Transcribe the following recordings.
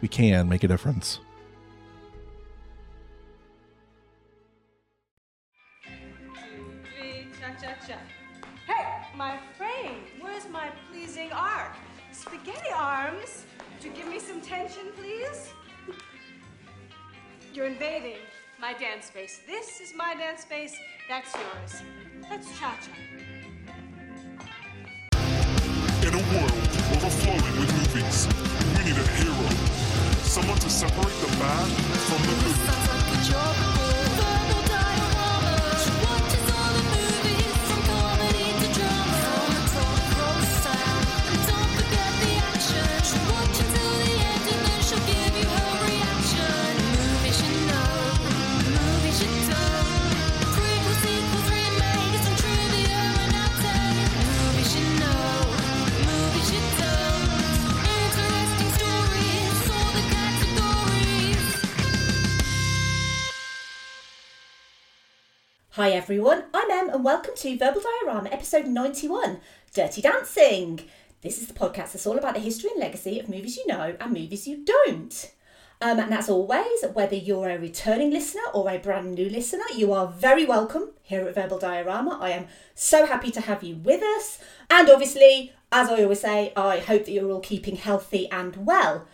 we can make a difference. Hey, my frame, where's my pleasing art? Spaghetti arms, would you give me some tension, please? You're invading my dance space. This is my dance space, that's yours. Let's cha-cha. In a world overflowing with movies, Someone to separate the bad from the good. Hi everyone, I'm Em and welcome to Verbal Diorama episode 91 Dirty Dancing. This is the podcast that's all about the history and legacy of movies you know and movies you don't. Um, and as always, whether you're a returning listener or a brand new listener, you are very welcome here at Verbal Diorama. I am so happy to have you with us. And obviously, as I always say, I hope that you're all keeping healthy and well.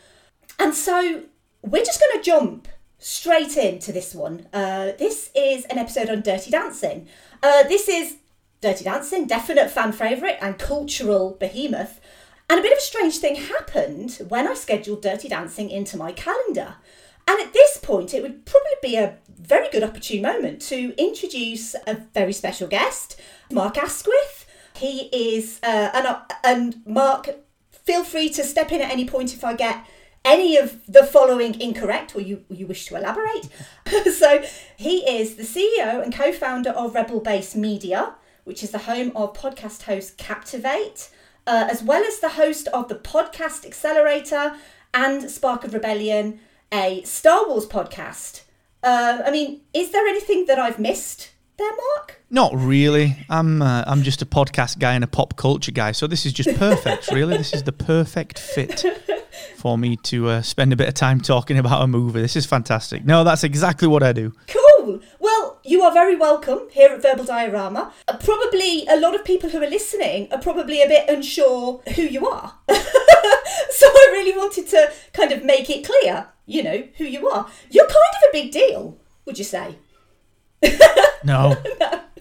And so we're just going to jump straight into this one. Uh, this is an episode on Dirty Dancing. Uh, this is Dirty Dancing, definite fan favourite and cultural behemoth. And a bit of a strange thing happened when I scheduled Dirty Dancing into my calendar. And at this point, it would probably be a very good opportune moment to introduce a very special guest, Mark Asquith. He is, uh, and, uh, and Mark, feel free to step in at any point if I get any of the following incorrect or you, you wish to elaborate. so he is the CEO and co-founder of Rebel Base Media, which is the home of podcast host Captivate, uh, as well as the host of the Podcast Accelerator and Spark of Rebellion, a Star Wars podcast. Uh, I mean, is there anything that I've missed there, Mark? Not really. I'm uh, I'm just a podcast guy and a pop culture guy, so this is just perfect. really, this is the perfect fit for me to uh, spend a bit of time talking about a movie. This is fantastic. No, that's exactly what I do. Cool. Well, you are very welcome here at Verbal Diorama. Uh, probably a lot of people who are listening are probably a bit unsure who you are. so I really wanted to kind of make it clear, you know, who you are. You're kind of a big deal, would you say? No.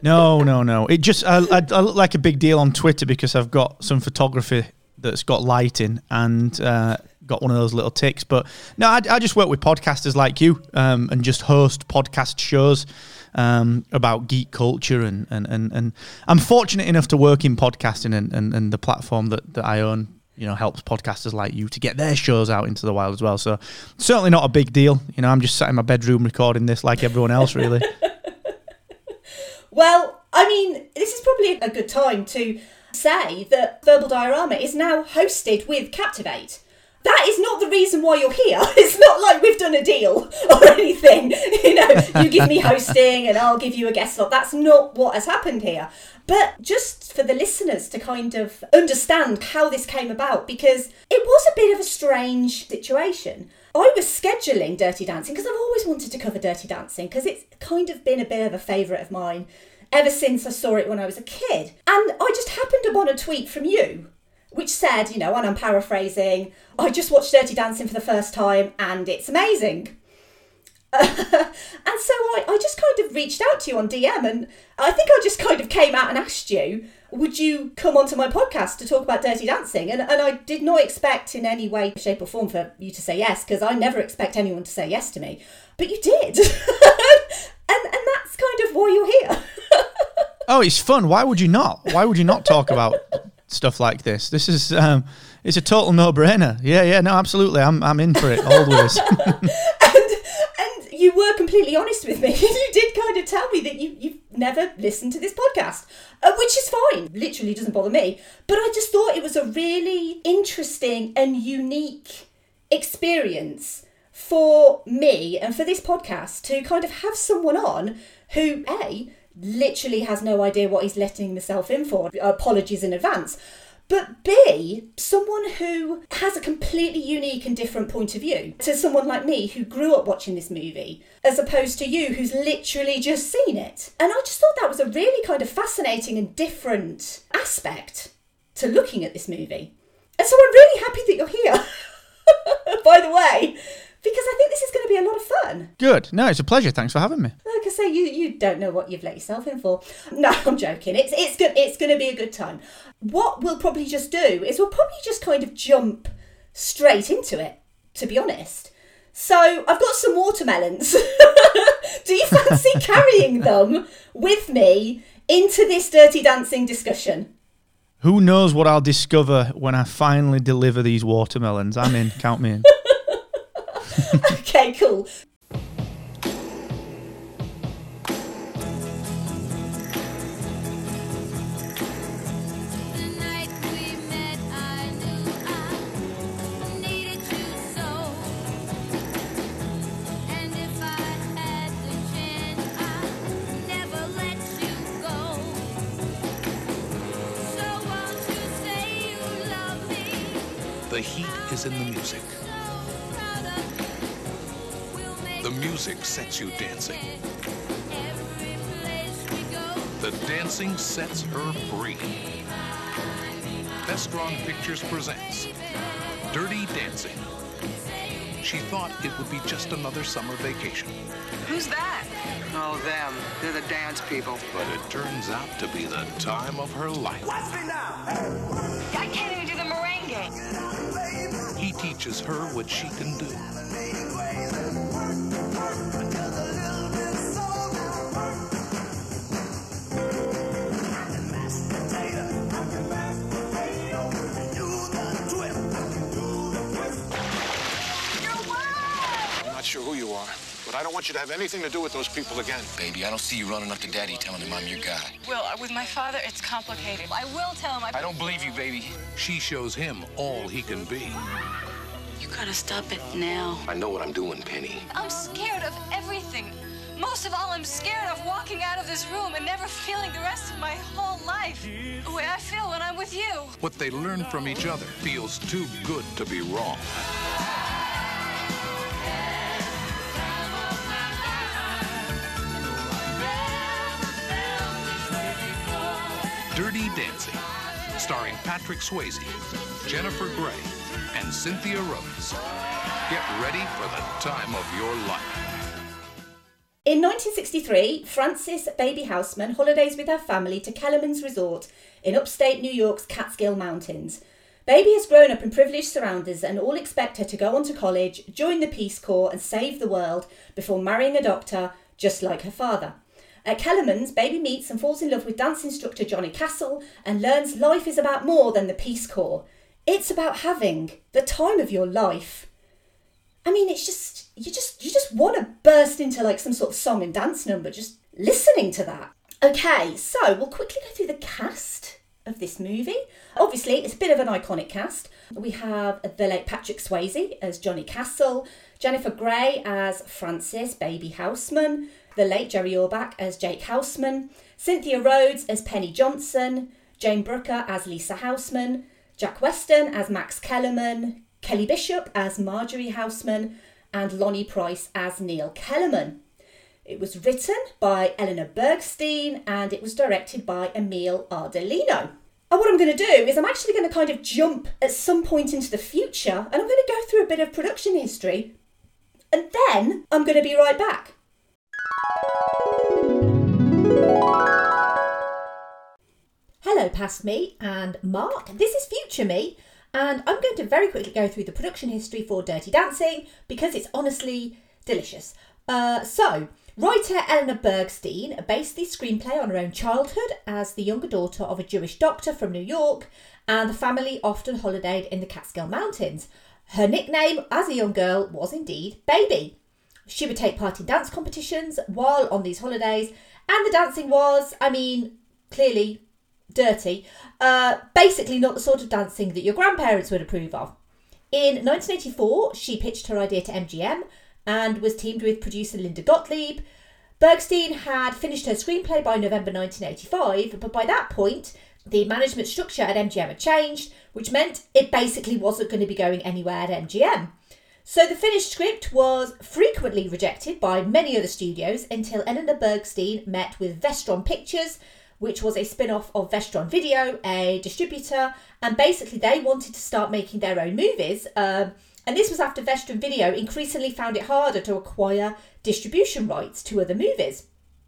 No, no, no. It just I, I, I look like a big deal on Twitter because I've got some photography that's got lighting and uh, got one of those little ticks. But no, I, I just work with podcasters like you um, and just host podcast shows um, about geek culture and, and, and, and I'm fortunate enough to work in podcasting and, and, and the platform that, that I own. You know, helps podcasters like you to get their shows out into the wild as well. So, certainly not a big deal. You know, I'm just sat in my bedroom recording this like everyone else, really. Well, I mean, this is probably a good time to say that Verbal Diorama is now hosted with Captivate. That is not the reason why you're here. It's not like we've done a deal or anything. You know, you give me hosting and I'll give you a guest slot. That's not what has happened here. But just for the listeners to kind of understand how this came about, because it was a bit of a strange situation. I was scheduling Dirty Dancing because I've always wanted to cover Dirty Dancing because it's kind of been a bit of a favourite of mine ever since I saw it when I was a kid. And I just happened upon a tweet from you which said, you know, and I'm paraphrasing, I just watched Dirty Dancing for the first time and it's amazing. And so I, I just kind of reached out to you on DM and I think I just kind of came out and asked you, would you come onto my podcast to talk about Dirty Dancing? And, and I did not expect in any way, shape, or form for you to say yes, because I never expect anyone to say yes to me. But you did. and, and that's kind of why you're here. Oh, it's fun. Why would you not? Why would you not talk about stuff like this? This is um, it's a total no-brainer. Yeah, yeah, no, absolutely. I'm I'm in for it always. You were completely honest with me. you did kind of tell me that you you've never listened to this podcast, uh, which is fine. Literally doesn't bother me. But I just thought it was a really interesting and unique experience for me and for this podcast to kind of have someone on who a literally has no idea what he's letting himself in for. Apologies in advance. But B, someone who has a completely unique and different point of view to someone like me who grew up watching this movie, as opposed to you who's literally just seen it. And I just thought that was a really kind of fascinating and different aspect to looking at this movie. And so I'm really happy that you're here, by the way, because I think this is going to be a lot of fun. Good. No, it's a pleasure. Thanks for having me. Like I say, you you don't know what you've let yourself in for. No, I'm joking. It's it's good. It's going to be a good time. What we'll probably just do is we'll probably just kind of jump straight into it. To be honest. So I've got some watermelons. do you fancy carrying them with me into this dirty dancing discussion? Who knows what I'll discover when I finally deliver these watermelons? I'm in. Count me in. Okay, cool. Music sets you dancing. every place we go. The dancing sets her free. Vestron Pictures presents Dirty Dancing. She thought it would be just another summer vacation, Who's that? Oh, them. They're the dance people. but it turns out to be the time of her life. Watch me now! I can't even do the merengue. He teaches her what she can do. I don't want you to have anything to do with those people again. Baby, I don't see you running up to daddy telling him I'm your guy. Will, uh, with my father, it's complicated. I will tell him. I, I don't believe you, baby. She shows him all he can be. You gotta stop it now. I know what I'm doing, Penny. I'm scared of everything. Most of all, I'm scared of walking out of this room and never feeling the rest of my whole life the way I feel when I'm with you. What they learn from each other feels too good to be wrong. Dancing, starring Patrick Swayze, Jennifer Grey, and Cynthia Rhodes. Get ready for the time of your life. In 1963, Frances Baby Houseman holidays with her family to Kellerman's Resort in upstate New York's Catskill Mountains. Baby has grown up in privileged surroundings and all expect her to go on to college, join the Peace Corps, and save the world before marrying a doctor just like her father. At Kellerman's, Baby meets and falls in love with dance instructor Johnny Castle and learns life is about more than the Peace Corps. It's about having the time of your life. I mean, it's just you just you just want to burst into like some sort of song and dance number just listening to that. Okay, so we'll quickly go through the cast of this movie. Obviously, it's a bit of an iconic cast. We have the late Patrick Swayze as Johnny Castle, Jennifer Grey as Frances Baby Houseman, the late Jerry Orbach as Jake Houseman, Cynthia Rhodes as Penny Johnson, Jane Brucker as Lisa Houseman, Jack Weston as Max Kellerman, Kelly Bishop as Marjorie Houseman, and Lonnie Price as Neil Kellerman. It was written by Eleanor Bergstein and it was directed by Emil Ardolino. And what I'm going to do is I'm actually going to kind of jump at some point into the future and I'm going to go through a bit of production history and then I'm going to be right back. Hello, past me and Mark. This is future me, and I'm going to very quickly go through the production history for Dirty Dancing because it's honestly delicious. Uh, so, writer Eleanor Bergstein based the screenplay on her own childhood as the younger daughter of a Jewish doctor from New York, and the family often holidayed in the Catskill Mountains. Her nickname as a young girl was indeed Baby. She would take part in dance competitions while on these holidays, and the dancing was, I mean, clearly dirty. Uh, basically, not the sort of dancing that your grandparents would approve of. In 1984, she pitched her idea to MGM and was teamed with producer Linda Gottlieb. Bergstein had finished her screenplay by November 1985, but by that point, the management structure at MGM had changed, which meant it basically wasn't going to be going anywhere at MGM. So the finished script was frequently rejected by many other studios until Eleanor Bergstein met with Vestron Pictures, which was a spin off of Vestron Video, a distributor, and basically they wanted to start making their own movies. Um, and this was after Vestron Video increasingly found it harder to acquire distribution rights to other movies.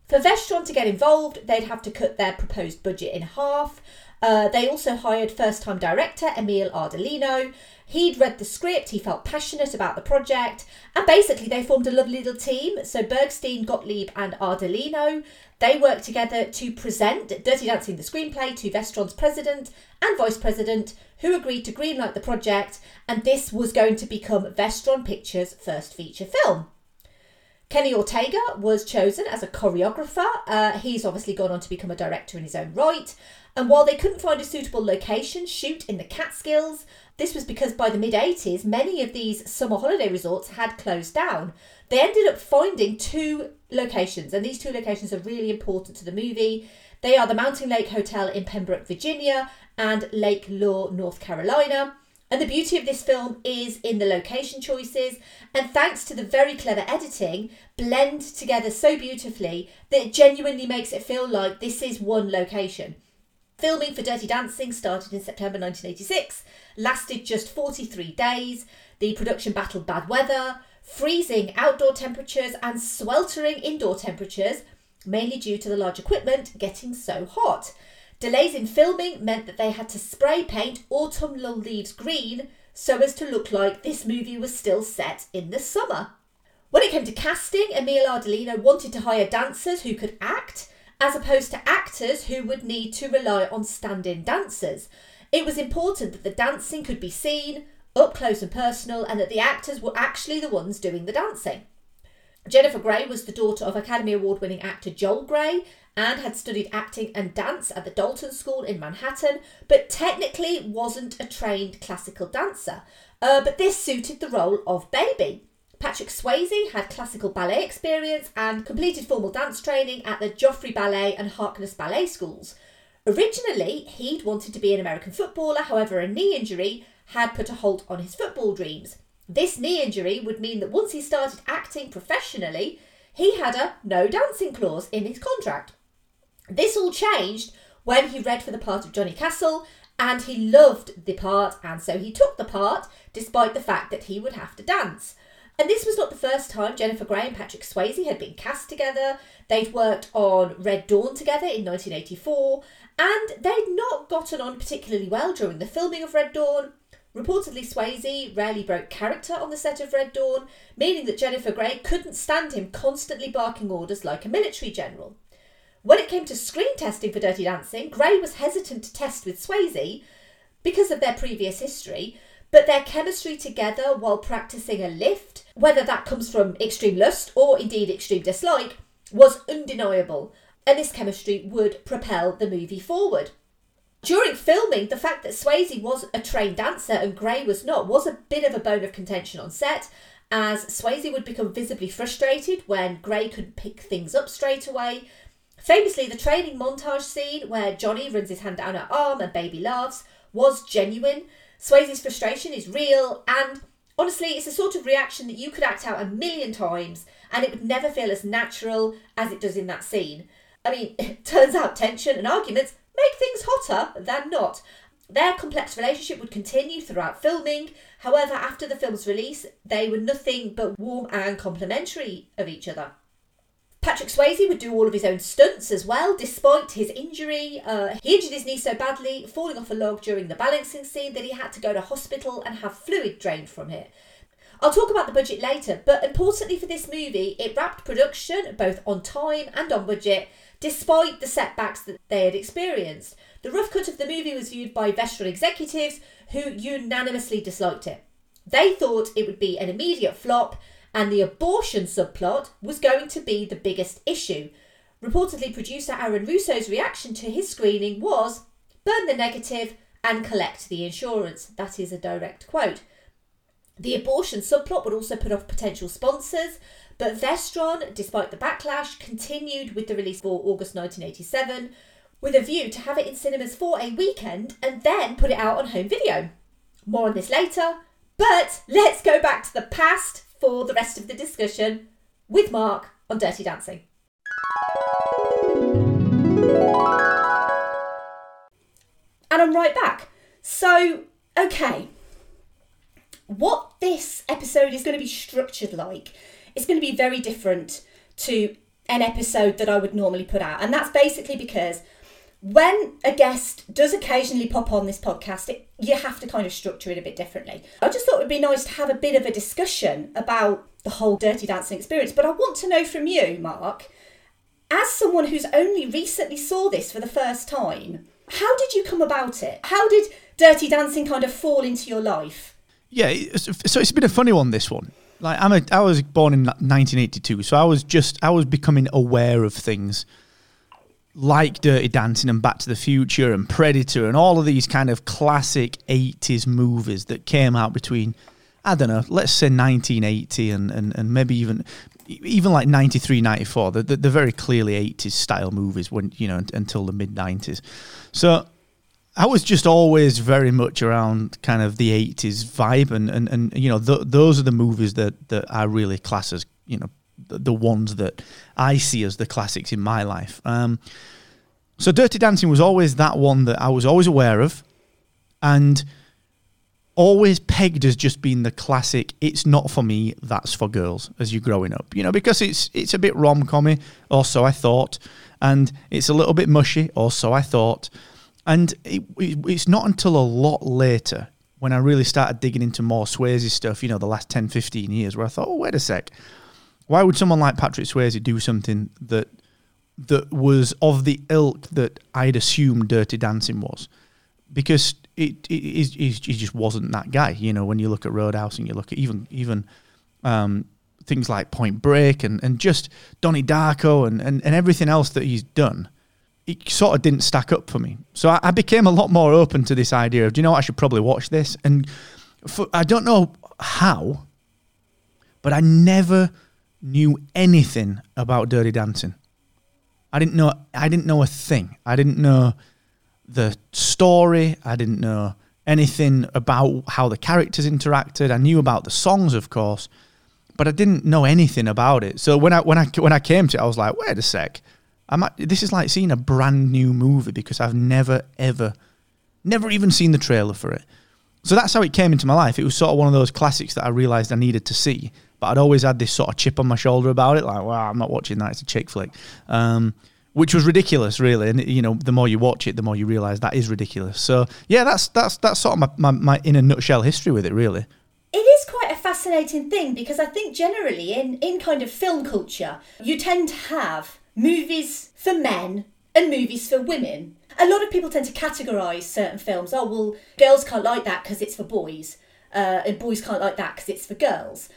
For Vestron to get involved, they'd have to cut their proposed budget in half. Uh, they also hired first time director Emil Ardolino. He'd read the script, he felt passionate about the project, and basically they formed a lovely little team. So Bergstein, Gottlieb, and Ardolino they worked together to present Dirty Dancing the screenplay to Vestron's president and vice president, who agreed to greenlight the project, and this was going to become Vestron Pictures' first feature film. Kenny Ortega was chosen as a choreographer. Uh, he's obviously gone on to become a director in his own right. And while they couldn't find a suitable location shoot in the Catskills, this was because by the mid 80s, many of these summer holiday resorts had closed down. They ended up finding two locations, and these two locations are really important to the movie. They are the Mountain Lake Hotel in Pembroke, Virginia, and Lake Lure, North Carolina. And the beauty of this film is in the location choices, and thanks to the very clever editing, blend together so beautifully that it genuinely makes it feel like this is one location. Filming for Dirty Dancing started in September 1986, lasted just 43 days. The production battled bad weather, freezing outdoor temperatures, and sweltering indoor temperatures, mainly due to the large equipment getting so hot. Delays in filming meant that they had to spray paint autumnal leaves green so as to look like this movie was still set in the summer. When it came to casting, Emil Ardolino wanted to hire dancers who could act, as opposed to actors who would need to rely on stand in dancers. It was important that the dancing could be seen, up close and personal, and that the actors were actually the ones doing the dancing. Jennifer Grey was the daughter of Academy Award winning actor Joel Grey and had studied acting and dance at the Dalton School in Manhattan, but technically wasn't a trained classical dancer. Uh, but this suited the role of Baby. Patrick Swayze had classical ballet experience and completed formal dance training at the Joffrey Ballet and Harkness Ballet schools. Originally, he'd wanted to be an American footballer, however, a knee injury had put a halt on his football dreams. This knee injury would mean that once he started acting professionally, he had a no dancing clause in his contract. This all changed when he read for the part of Johnny Castle and he loved the part and so he took the part despite the fact that he would have to dance. And this was not the first time Jennifer Grey and Patrick Swayze had been cast together. They'd worked on Red Dawn together in 1984 and they'd not gotten on particularly well during the filming of Red Dawn. Reportedly, Swayze rarely broke character on the set of Red Dawn, meaning that Jennifer Grey couldn't stand him constantly barking orders like a military general. When it came to screen testing for Dirty Dancing, Grey was hesitant to test with Swayze because of their previous history, but their chemistry together while practicing a lift, whether that comes from extreme lust or indeed extreme dislike, was undeniable, and this chemistry would propel the movie forward. During filming, the fact that Swayze was a trained dancer and Grey was not was a bit of a bone of contention on set, as Swayze would become visibly frustrated when Grey couldn't pick things up straight away. Famously, the training montage scene where Johnny runs his hand down her arm and Baby laughs was genuine. Swayze's frustration is real, and honestly, it's a sort of reaction that you could act out a million times and it would never feel as natural as it does in that scene. I mean, it turns out tension and arguments make things hotter than not. Their complex relationship would continue throughout filming. However, after the film's release, they were nothing but warm and complimentary of each other. Patrick Swayze would do all of his own stunts as well, despite his injury. Uh, he injured his knee so badly, falling off a log during the balancing scene, that he had to go to hospital and have fluid drained from it. I'll talk about the budget later, but importantly for this movie, it wrapped production both on time and on budget, despite the setbacks that they had experienced. The rough cut of the movie was viewed by Vestron executives who unanimously disliked it. They thought it would be an immediate flop, and the abortion subplot was going to be the biggest issue. Reportedly, producer Aaron Russo's reaction to his screening was burn the negative and collect the insurance. That is a direct quote. The abortion subplot would also put off potential sponsors, but Vestron, despite the backlash, continued with the release for August 1987 with a view to have it in cinemas for a weekend and then put it out on home video. More on this later, but let's go back to the past for the rest of the discussion with Mark on Dirty Dancing. And I'm right back. So, okay, what this episode is going to be structured like is going to be very different to an episode that I would normally put out. And that's basically because when a guest does occasionally pop on this podcast, it, you have to kind of structure it a bit differently. I just thought it would be nice to have a bit of a discussion about the whole Dirty Dancing experience. But I want to know from you, Mark, as someone who's only recently saw this for the first time, how did you come about it? How did Dirty Dancing kind of fall into your life? Yeah, so it's been a funny one. This one, like I'm a, I was born in 1982, so I was just I was becoming aware of things like Dirty Dancing and Back to the Future and Predator and all of these kind of classic 80s movies that came out between I don't know, let's say 1980 and and, and maybe even even like 93 94 they're, they're very clearly 80s style movies when you know until the mid 90s so I was just always very much around kind of the 80s vibe and and, and you know th- those are the movies that that I really class as you know the, ones that I see as the classics in my life. Um so Dirty Dancing was always that one that I was always aware of and always pegged as just being the classic it's not for me that's for girls as you're growing up you know because it's it's a bit rom-commy or so I thought and it's a little bit mushy or so I thought and it, it, it's not until a lot later when I really started digging into more Swayze stuff you know the last 10 15 years where I thought oh wait a sec why would someone like Patrick Swayze do something that that was of the ilk that I'd assumed Dirty Dancing was because it, it, it, he just wasn't that guy. You know, when you look at Roadhouse and you look at even even um, things like Point Break and, and just Donnie Darko and, and, and everything else that he's done, it sort of didn't stack up for me. So I, I became a lot more open to this idea of, do you know what, I should probably watch this. And for, I don't know how, but I never knew anything about Dirty Dancing. I didn't know. I didn't know a thing. I didn't know the story. I didn't know anything about how the characters interacted. I knew about the songs, of course, but I didn't know anything about it. So when I when I when I came to it, I was like, wait a sec. I'm this is like seeing a brand new movie because I've never ever, never even seen the trailer for it. So that's how it came into my life. It was sort of one of those classics that I realised I needed to see, but I'd always had this sort of chip on my shoulder about it, like, wow, I'm not watching that. It's a chick flick. Um, which was ridiculous, really. And you know, the more you watch it, the more you realise that is ridiculous. So yeah, that's that's that's sort of my, my, my in a nutshell history with it, really. It is quite a fascinating thing because I think generally in, in kind of film culture, you tend to have movies for men and movies for women. A lot of people tend to categorise certain films. Oh, well, girls can't like that because it's for boys, uh, and boys can't like that because it's for girls.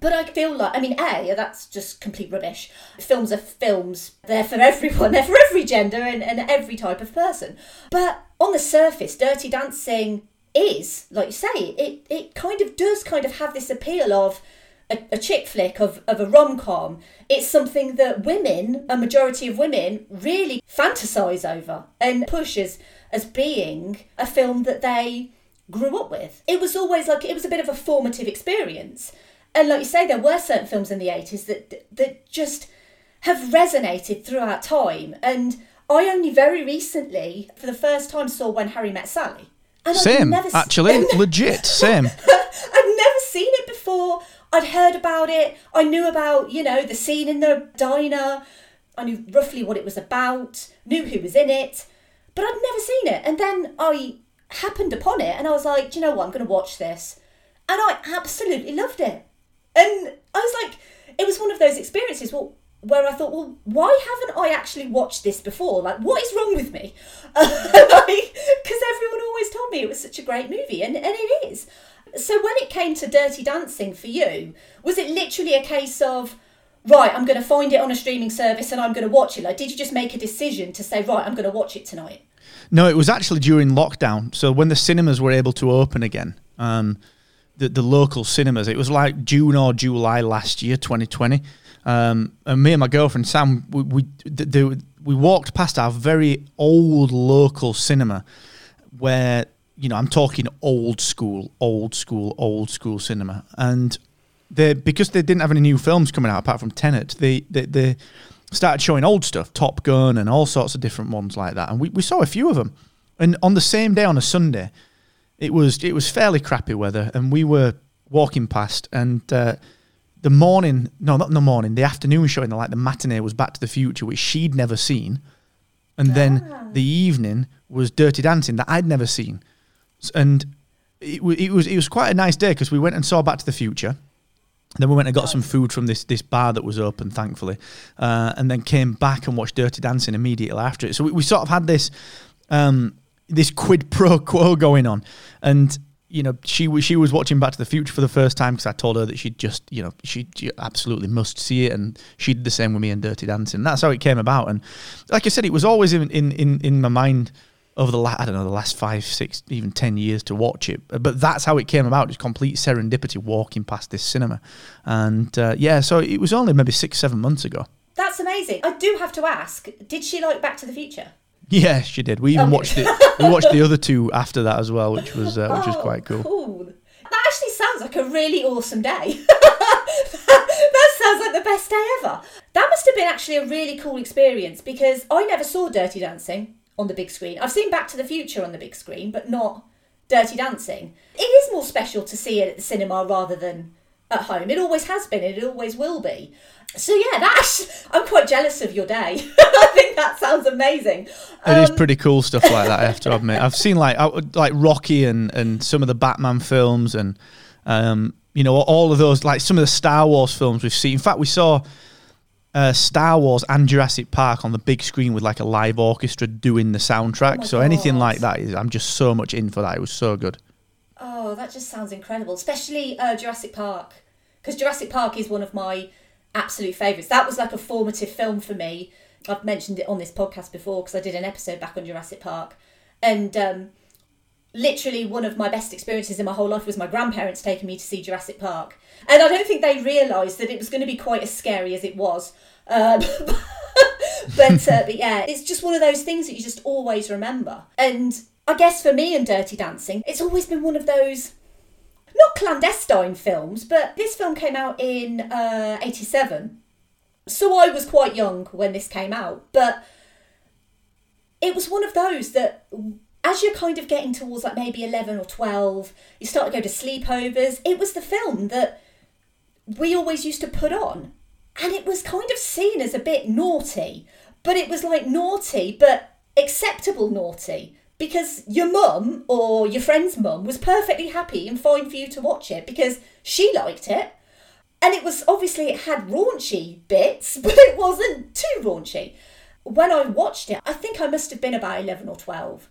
But I feel like, I mean, A, that's just complete rubbish. Films are films. They're for everyone. They're for every gender and, and every type of person. But on the surface, Dirty Dancing is, like you say, it, it kind of does kind of have this appeal of a, a chick flick, of, of a rom com. It's something that women, a majority of women, really fantasize over and push as, as being a film that they grew up with. It was always like, it was a bit of a formative experience. And like you say, there were certain films in the 80s that that just have resonated throughout time. And I only very recently, for the first time, saw When Harry Met Sally. And Same, never actually, legit, same. I'd never seen it before. I'd heard about it. I knew about, you know, the scene in the diner. I knew roughly what it was about, knew who was in it, but I'd never seen it. And then I happened upon it and I was like, do you know what? I'm going to watch this. And I absolutely loved it. And I was like, it was one of those experiences well, where I thought, well, why haven't I actually watched this before? Like, what is wrong with me? Because everyone always told me it was such a great movie, and, and it is. So when it came to Dirty Dancing for you, was it literally a case of, right, I'm going to find it on a streaming service and I'm going to watch it? Like, did you just make a decision to say, right, I'm going to watch it tonight? No, it was actually during lockdown. So when the cinemas were able to open again, um, the the local cinemas, it was like June or July last year, 2020. Um, and me and my girlfriend Sam, we we, we walked past our very old local cinema, where you know I'm talking old school, old school, old school cinema, and they because they didn't have any new films coming out apart from Tenet, they they, they started showing old stuff, Top Gun and all sorts of different ones like that. And we, we saw a few of them. And on the same day on a Sunday, it was it was fairly crappy weather, and we were walking past, and uh, the morning, no, not in the morning, the afternoon showing, the like the matinee was Back to the Future, which she'd never seen, and then the evening was Dirty Dancing that I'd never seen, and it, it was it was quite a nice day because we went and saw Back to the Future. Then we went and got some food from this this bar that was open, thankfully, uh, and then came back and watched Dirty Dancing immediately after it. So we, we sort of had this um, this quid pro quo going on, and you know she was she was watching Back to the Future for the first time because I told her that she'd just you know she, she absolutely must see it, and she did the same with me in Dirty Dancing. That's how it came about, and like I said, it was always in in in, in my mind over the la- I don't know the last five, six, even ten years to watch it. But that's how it came about. It's complete serendipity walking past this cinema, and uh, yeah, so it was only maybe six, seven months ago. That's amazing. I do have to ask, did she like Back to the Future? Yeah, she did. We even Okay. watched it. We watched the other two after that as well, which was uh, which was Oh, quite cool. Cool. That actually sounds like a really awesome day. that sounds like the best day ever. That must have been actually a really cool experience because I never saw Dirty Dancing on the big screen. I've seen Back to the Future on the big screen, but not Dirty Dancing. It is more special to see it at the cinema rather than at home. It always has been, and it always will be. So yeah, that's I'm quite jealous of your day. I think that sounds amazing. It is Um, pretty cool stuff like that. I have to admit, I've seen like like Rocky and and some of the Batman films and um, you know all of those like some of the Star Wars films we've seen. In fact, we saw uh, Star Wars and Jurassic Park on the big screen with like a live orchestra doing the soundtrack. Oh so anything like that is I'm just so much in for that. It was so good. Oh, that just sounds incredible, especially uh, Jurassic Park, because Jurassic Park is one of my absolute favourites. That was like a formative film for me. I've mentioned it on this podcast before because I did an episode back on Jurassic Park, and um, literally one of my best experiences in my whole life was my grandparents taking me to see Jurassic Park, and I don't think they realised that it was going to be quite as scary as it was. Um, but uh, but yeah, it's just one of those things that you just always remember. And I guess for me and Dirty Dancing, it's always been one of those not clandestine films, but this film came out in uh, 87. So I was quite young when this came out, but it was one of those that as you're kind of getting towards like maybe 11 or 12, you start to go to sleepovers. It was the film that we always used to put on. And it was kind of seen as a bit naughty, but it was like naughty, but acceptable naughty. Because your mum or your friend's mum was perfectly happy and fine for you to watch it because she liked it. And it was obviously it had raunchy bits, but it wasn't too raunchy. When I watched it, I think I must have been about 11 or 12.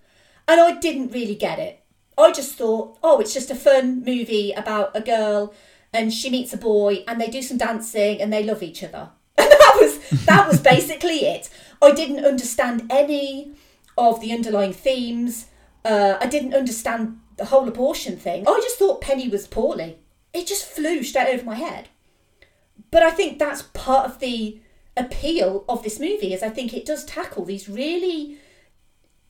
And I didn't really get it. I just thought, oh, it's just a fun movie about a girl and she meets a boy and they do some dancing and they love each other. And that was that was basically it. I didn't understand any of the underlying themes. Uh, I didn't understand the whole abortion thing. I just thought Penny was poorly. It just flew straight over my head. But I think that's part of the appeal of this movie is I think it does tackle these really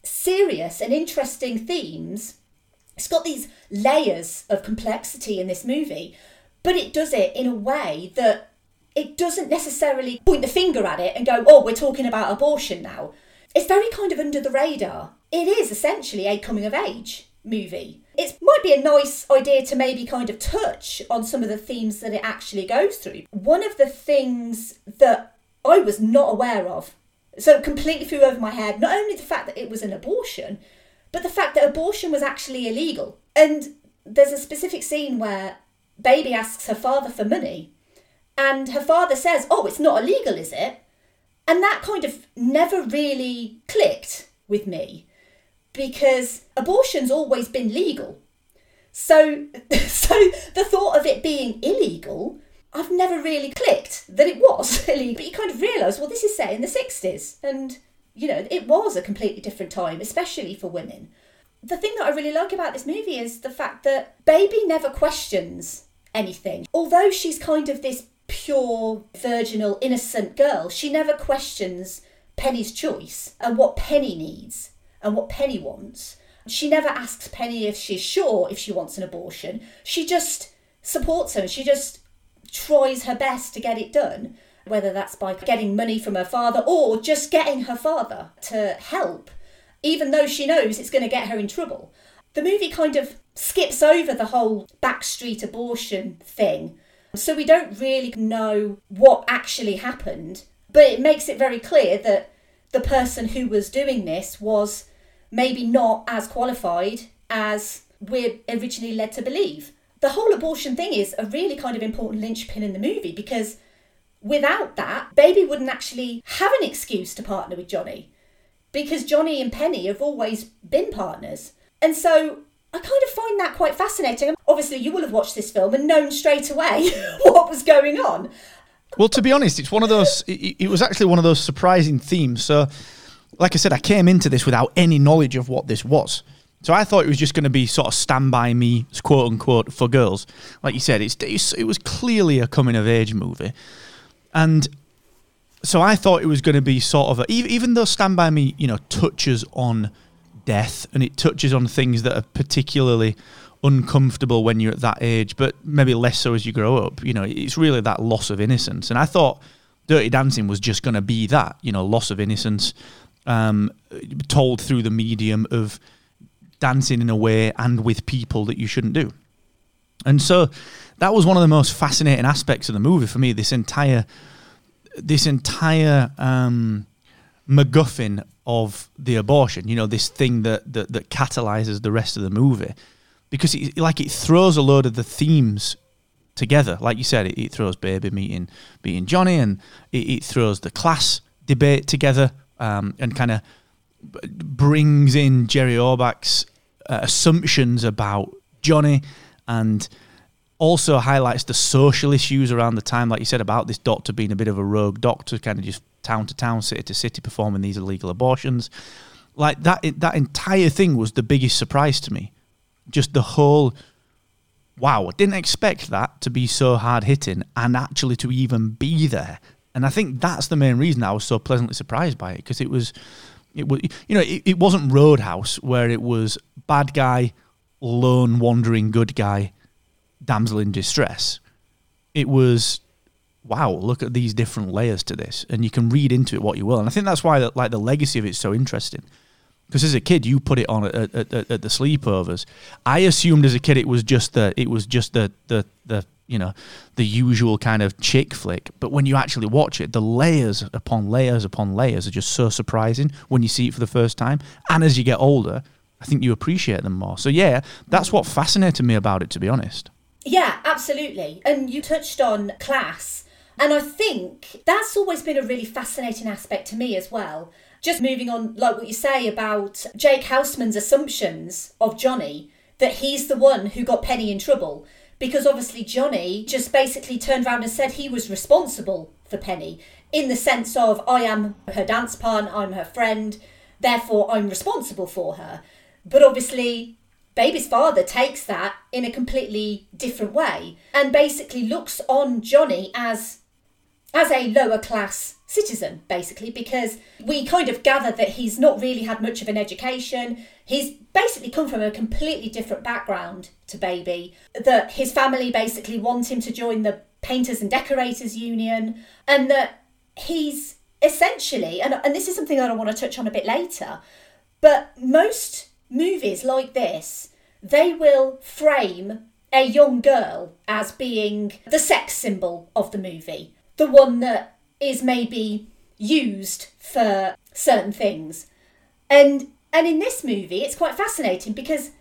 serious and interesting themes. It's got these layers of complexity in this movie, but it does it in a way that it doesn't necessarily point the finger at it and go, oh, we're talking about abortion now. It's very kind of under the radar. It is essentially a coming of age movie. It might be a nice idea to maybe kind of touch on some of the themes that it actually goes through. One of the things that I was not aware of, so completely flew over my head, not only the fact that it was an abortion, but the fact that abortion was actually illegal. And there's a specific scene where Baby asks her father for money, and her father says, Oh, it's not illegal, is it? And that kind of never really clicked with me because abortion's always been legal. So, so the thought of it being illegal, I've never really clicked that it was illegal. But you kind of realise, well, this is set in the 60s, and you know, it was a completely different time, especially for women. The thing that I really like about this movie is the fact that Baby never questions anything. Although she's kind of this pure, virginal, innocent girl, she never questions Penny's choice and what Penny needs and what Penny wants. She never asks Penny if she's sure if she wants an abortion. She just supports her she just tries her best to get it done, whether that's by getting money from her father or just getting her father to help, even though she knows it's going to get her in trouble. The movie kind of skips over the whole backstreet abortion thing, so we don't really know what actually happened, but it makes it very clear that the person who was doing this was maybe not as qualified as we're originally led to believe. The whole abortion thing is a really kind of important linchpin in the movie because without that, Baby wouldn't actually have an excuse to partner with Johnny because Johnny and Penny have always been partners. And so I kind of find that quite fascinating. Obviously, you will have watched this film and known straight away what was going on. Well, to be honest, it's one of those. It, it was actually one of those surprising themes. So, like I said, I came into this without any knowledge of what this was. So I thought it was just going to be sort of stand by me, quote unquote, for girls. Like you said, it's, it's it was clearly a coming of age movie, and so I thought it was going to be sort of a, even even though Stand by Me, you know, touches on death and it touches on things that are particularly uncomfortable when you're at that age, but maybe less so as you grow up. You know, it's really that loss of innocence. And I thought Dirty Dancing was just going to be that, you know, loss of innocence, um, told through the medium of dancing in a way and with people that you shouldn't do. And so that was one of the most fascinating aspects of the movie for me. This entire, this entire um, MacGuffin of the abortion. You know, this thing that that, that catalyzes the rest of the movie because it, like it throws a load of the themes together. Like you said, it, it throws baby meeting meeting Johnny, and it, it throws the class debate together, um, and kind of brings in Jerry Orbach's uh, assumptions about Johnny, and also highlights the social issues around the time, like you said, about this doctor being a bit of a rogue doctor, kind of just town to town, city to city, performing these illegal abortions. Like that, that entire thing was the biggest surprise to me. Just the whole, wow, I didn't expect that to be so hard hitting and actually to even be there. And I think that's the main reason I was so pleasantly surprised by it because it was, it was, you know, it, it wasn't Roadhouse where it was bad guy, lone wandering good guy, damsel in distress. It was wow, look at these different layers to this, and you can read into it what you will. And I think that's why like the legacy of it's so interesting. Because as a kid, you put it on at, at, at, at, the sleepovers. I assumed as a kid it was just the it was just the the the you know the usual kind of chick flick. But when you actually watch it, the layers upon layers upon layers are just so surprising when you see it for the first time. And as you get older, I think you appreciate them more. So yeah, that's what fascinated me about it, to be honest. Yeah, absolutely. And you touched on class and I think that's always been a really fascinating aspect to me as well. Just moving on, like what you say about Jake Houseman's assumptions of Johnny, that he's the one who got Penny in trouble. Because obviously, Johnny just basically turned around and said he was responsible for Penny in the sense of, I am her dance partner, I'm her friend, therefore I'm responsible for her. But obviously, Baby's father takes that in a completely different way and basically looks on Johnny as as a lower class citizen, basically, because we kind of gather that he's not really had much of an education. He's basically come from a completely different background to Baby, that his family basically want him to join the Painters and Decorators Union, and that he's essentially, and, and this is something that I want to touch on a bit later, but most movies like this, they will frame a young girl as being the sex symbol of the movie, the one that is maybe used for certain things. And and in this movie, it's quite fascinating because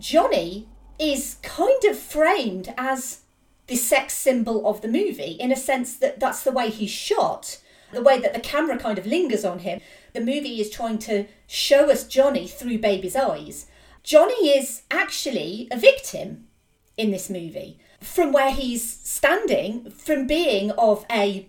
Johnny is kind of framed as the sex symbol of the movie in a sense that that's the way he's shot, the way that the camera kind of lingers on him. The movie is trying to show us Johnny through baby's eyes. Johnny is actually a victim in this movie from where he's standing, from being of a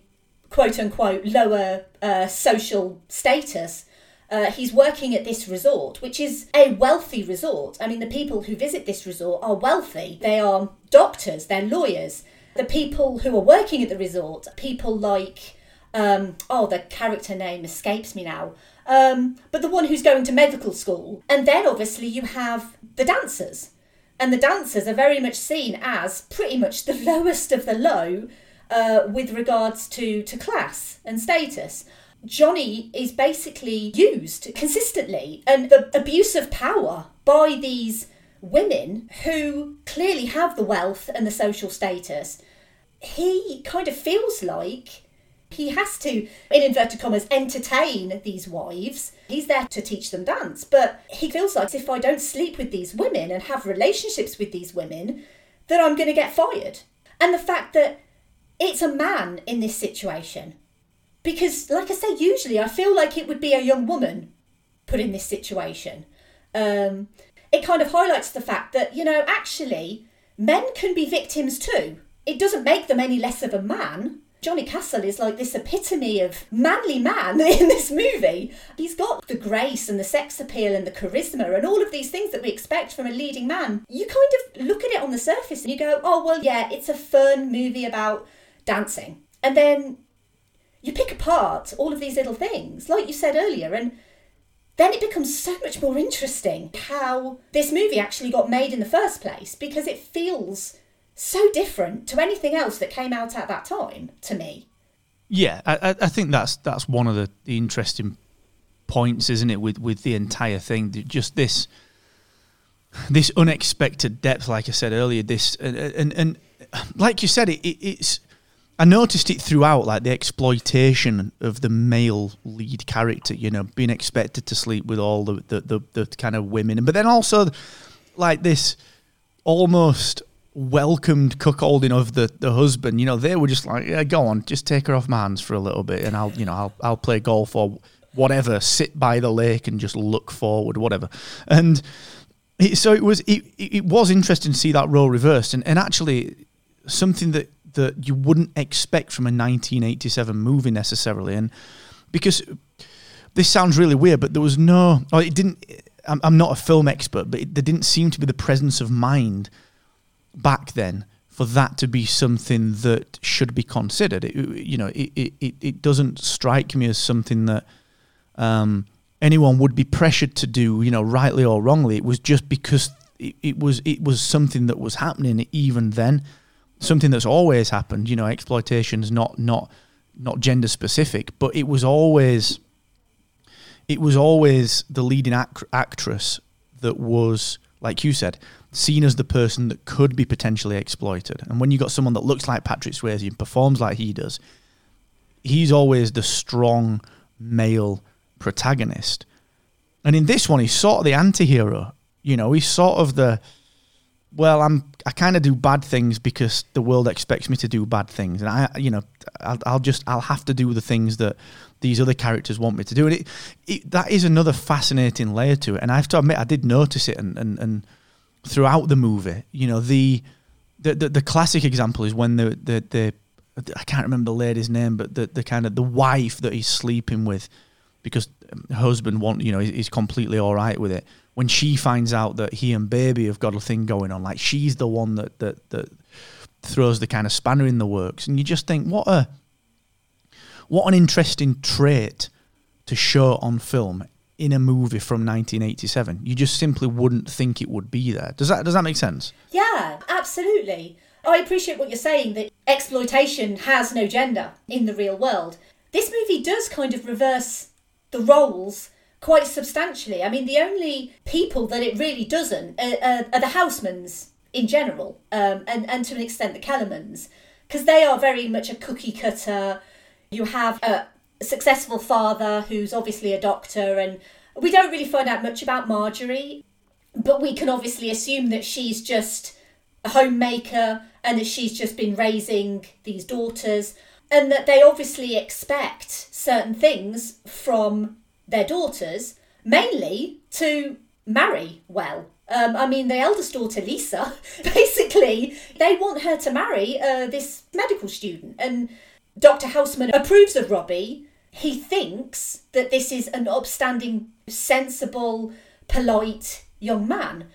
quote unquote lower uh, social status. Uh, he's working at this resort, which is a wealthy resort. I mean, the people who visit this resort are wealthy. They are doctors, they're lawyers. The people who are working at the resort, people like, um, oh, the character name escapes me now, um, but the one who's going to medical school. And then obviously you have the dancers. And the dancers are very much seen as pretty much the lowest of the low uh, with regards to, to class and status. Johnny is basically used consistently, and the abuse of power by these women who clearly have the wealth and the social status. He kind of feels like he has to, in inverted commas, entertain these wives. He's there to teach them dance, but he feels like if I don't sleep with these women and have relationships with these women, that I'm going to get fired. And the fact that it's a man in this situation because like i say usually i feel like it would be a young woman put in this situation um, it kind of highlights the fact that you know actually men can be victims too it doesn't make them any less of a man johnny castle is like this epitome of manly man in this movie. He's got the grace and the sex appeal and the charisma and all of these things that we expect from a leading man. You kind of look at it on the surface and you go oh well yeah it's a fun movie about dancing. And then you pick apart all of these little things, like you said earlier, and then it becomes so much more interesting how this movie actually got made in the first place because it feels so different to anything else that came out at that time to me. Yeah, I, I think that's that's one of the, the interesting points, isn't it, with with the entire thing? Just this this unexpected depth, like I said earlier. This and and, and like you said, it, it, it's I noticed it throughout, like the exploitation of the male lead character. You know, being expected to sleep with all the the, the, the kind of women, but then also like this almost welcomed cuckolding of the, the husband. You know, they were just like, yeah, go on, just take her off my hands for a little bit, and I'll you know I'll I'll play golf or whatever, sit by the lake and just look forward, whatever, and. It, so it was it, it was interesting to see that role reversed and, and actually something that that you wouldn't expect from a 1987 movie necessarily. And because this sounds really weird, but there was no, or it didn't. I'm, I'm not a film expert, but it, there didn't seem to be the presence of mind back then for that to be something that should be considered. It, you know, it, it, it doesn't strike me as something that um, anyone would be pressured to do, you know, rightly or wrongly. It was just because it, it was it was something that was happening even then something that's always happened. You know, exploitation is not not not gender specific, but it was always it was always the leading act- actress that was, like you said, seen as the person that could be potentially exploited. And when you got someone that looks like Patrick Swayze and performs like he does, he's always the strong male protagonist. And in this one, he's sort of the anti-hero. You know, he's sort of the well, I'm I kind of do bad things because the world expects me to do bad things, and I, you know, I'll, I'll just I'll have to do the things that these other characters want me to do, and it, it that is another fascinating layer to it. And I have to admit, I did notice it, and and, and throughout the movie, you know, the the, the, the classic example is when the, the the I can't remember the lady's name, but the the kind of the wife that he's sleeping with, because husband want you know he's completely all right with it. When she finds out that he and baby have got a thing going on like she's the one that that that throws the kind of spanner in the works. And you just think what a what an interesting trait to show on film in a movie from 1987 you just simply wouldn't think it would be there does that does that make sense Yeah, absolutely. I appreciate what you're saying that exploitation has no gender in the real world. This movie does kind of reverse the roles quite substantially. I mean, the only people that it really doesn't are, are, are the Housemans in general, um, and, and to an extent the Kellermans, because they are very much a cookie cutter. You have a successful father who's obviously a doctor, and we don't really find out much about Marjorie, but we can obviously assume that she's just a homemaker and that she's just been raising these daughters, and that they obviously expect certain things from their daughters, mainly to marry well. Um, I mean, the eldest daughter, Lisa, basically, they want her to marry uh, this medical student. And Dr. Houseman approves of Robbie. He thinks that this is an upstanding, sensible, polite young man,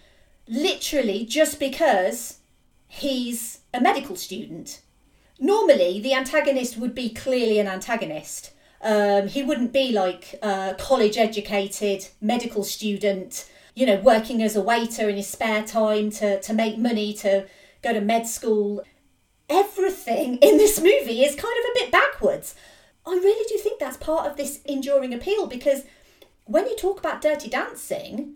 literally just because he's a medical student. Normally, the antagonist would be clearly an antagonist. Um, he wouldn't be like a college educated medical student, you know, working as a waiter in his spare time to, to make money to go to med school. Everything in this movie is kind of a bit backwards. I really do think that's part of this enduring appeal because when you talk about dirty dancing,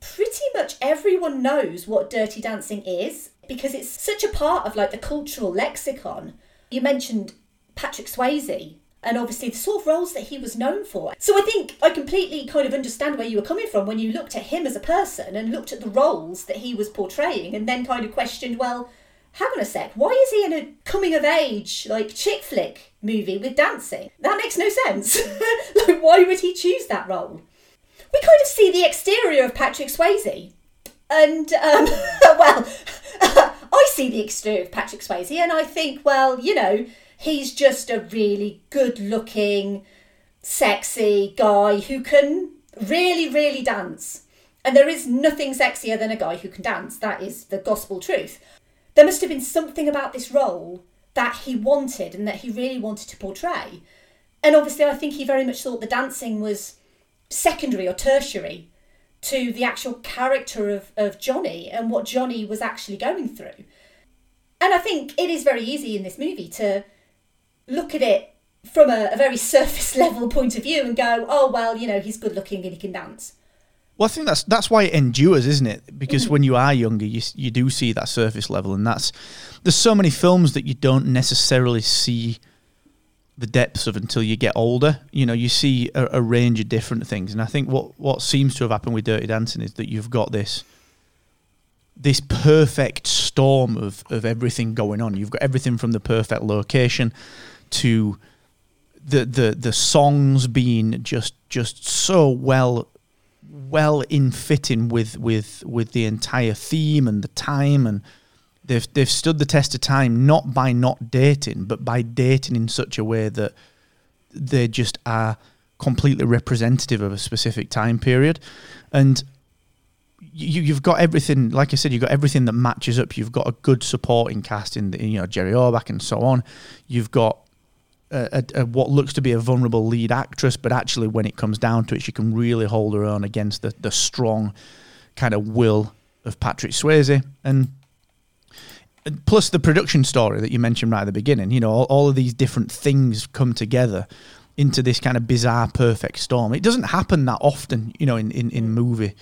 pretty much everyone knows what dirty dancing is because it's such a part of like the cultural lexicon. You mentioned Patrick Swayze and obviously the sort of roles that he was known for. So I think I completely kind of understand where you were coming from when you looked at him as a person and looked at the roles that he was portraying and then kind of questioned, well, hang on a sec, why is he in a coming of age, like chick flick movie with dancing? That makes no sense. like, why would he choose that role? We kind of see the exterior of Patrick Swayze. And, um, well, I see the exterior of Patrick Swayze and I think, well, you know, he's just a really good looking, sexy guy who can really, really dance. And there is nothing sexier than a guy who can dance. That is the gospel truth. There must have been something about this role that he wanted and that he really wanted to portray. And obviously, I think he very much thought the dancing was secondary or tertiary to the actual character of, of Johnny and what Johnny was actually going through. And I think it is very easy in this movie to look at it from a, a very surface level point of view and go, oh, well, you know, he's good looking and he can dance. Well, I think that's that's why it endures, isn't it? Because when you are younger, you you do see that surface level, and that's there's so many films that you don't necessarily see the depths of until you get older. You know, you see a, a range of different things, and I think what what seems to have happened with Dirty Dancing is that you've got this this perfect storm of of everything going on. You've got everything from the perfect location to the the the songs being just just so well well in fitting with with with the entire theme and the time and they've they've stood the test of time not by not dating but by dating in such a way that they just are completely representative of a specific time period. And you, you've got everything like I said you've got everything that matches up. You've got a good supporting cast in the, you know Jerry Orbach and so on. You've got a, a, what looks to be a vulnerable lead actress, but actually, when it comes down to it, she can really hold her own against the, the strong kind of will of Patrick Swayze. And, and plus, the production story that you mentioned right at the beginning, you know, all, all of these different things come together into this kind of bizarre, perfect storm. It doesn't happen that often, you know, in, in, in movie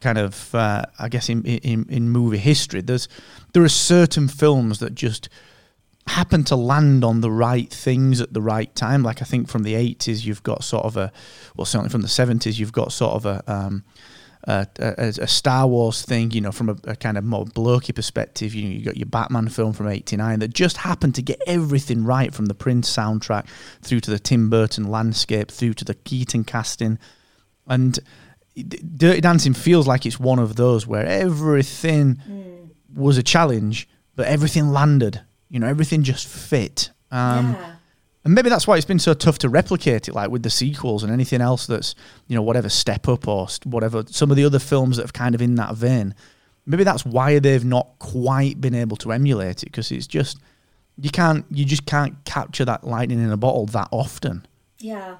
kind of, uh, I guess, in, in, in movie history. There's There are certain films that just happen to land on the right things at the right time. Like I think from the 80s, you've got sort of a, well, certainly from the 70s, you've got sort of a, um, a, a, a, Star Wars thing, you know, from a, a, kind of more blokey perspective. You know, you got your Batman film from '89 that just happened to get everything right from the Prince soundtrack through to the Tim Burton landscape, through to the Keaton casting, and Dirty Dancing feels like it's one of those where everything mm. was a challenge, but everything landed you know, everything just fit. Um, yeah. And maybe that's why it's been so tough to replicate it, like with the sequels and anything else that's, you know, whatever Step Up or whatever, some of the other films that have kind of in that vein. Maybe that's why they've not quite been able to emulate it because it's just, you can't, you just can't capture that lightning in a bottle that often. Yeah.